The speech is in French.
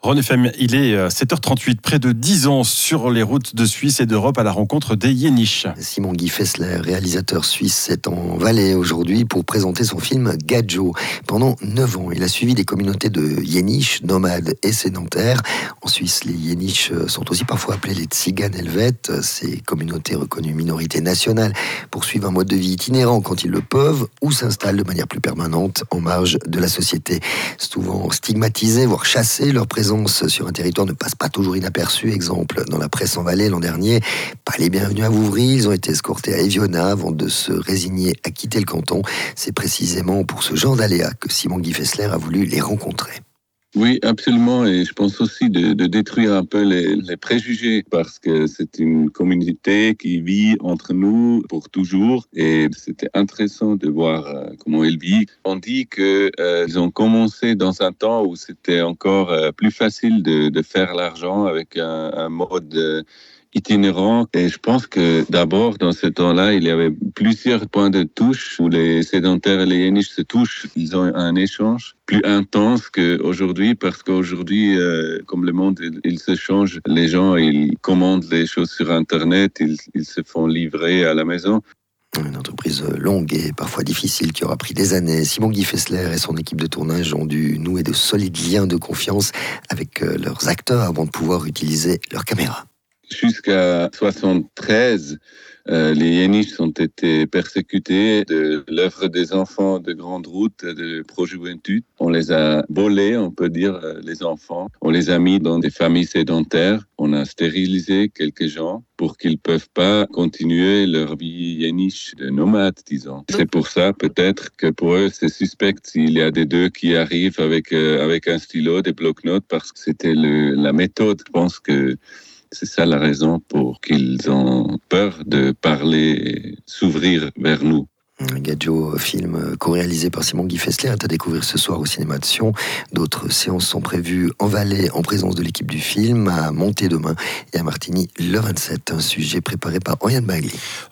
Ron FM, il est 7h38, euh, près de 10 ans sur les routes de Suisse et d'Europe à la rencontre des Yéniches. Simon Guy Fessler, réalisateur suisse, est en Valais aujourd'hui pour présenter son film Gadjo. Pendant 9 ans, il a suivi des communautés de Yéniches, nomades et sédentaires. En Suisse, les Yéniches sont aussi parfois appelés les Tziganes helvètes. Ces communautés reconnues minorités nationales poursuivent un mode de vie itinérant quand ils le peuvent ou s'installent de manière plus permanente en marge de la société. Souvent stigmatisés, voire chassés, leur présence sur un territoire ne passe pas toujours inaperçu. Exemple, dans la presse en Valais l'an dernier, pas les bienvenus à Vouvry, ils ont été escortés à Eviona avant de se résigner à quitter le canton. C'est précisément pour ce genre d'aléas que Simon Guy Fessler a voulu les rencontrer. Oui, absolument. Et je pense aussi de, détruire un peu les, préjugés parce que c'est une communauté qui vit entre nous pour toujours. Et c'était intéressant de voir euh, comment elle vit. On dit qu'ils euh, ont commencé dans un temps où c'était encore euh, plus facile de, faire l'argent avec un, un mode itinérant. Et je pense que d'abord, dans ce temps-là, il y avait plusieurs points de touche où les sédentaires et les yéniches se touchent. Ils ont un échange plus intense qu'aujourd'hui parce qu'aujourd'hui, euh, comme le monde, il, se change. Les gens, ils commandent les choses sur Internet, ils, ils se font livrer à la maison. Une entreprise longue et parfois difficile qui aura pris des années. Simon Guy Fessler et son équipe de tournage ont dû nouer de solides liens de confiance avec euh, leurs acteurs avant de pouvoir utiliser leurs caméras. Jusqu'à 73, euh, les Yéniches ont été persécutés de l'œuvre des enfants de Grande Route, de Pro-Juventud. On les a volés, on peut dire, euh, les enfants. On les a mis dans des familles sédentaires. On a stérilisé quelques gens pour qu'ils ne peuvent pas continuer leur vie yéniche de nomade, disons. C'est pour ça, peut-être, que pour eux, c'est suspect s'il y a des deux qui arrivent avec, euh, avec un stylo, des blocs-notes, parce que c'était la méthode. Je pense que c'est ça la raison pour qu'ils ont peur de parler s'ouvrir vers nous. Gadjo, film co-réalisé par Simon Guy Fessler, est à découvrir ce soir au cinéma de Sion. D'autres séances sont prévues en Valais en présence de l'équipe du film, à Monté demain et à Martigny le 27. Un sujet préparé par Oriane Bagli.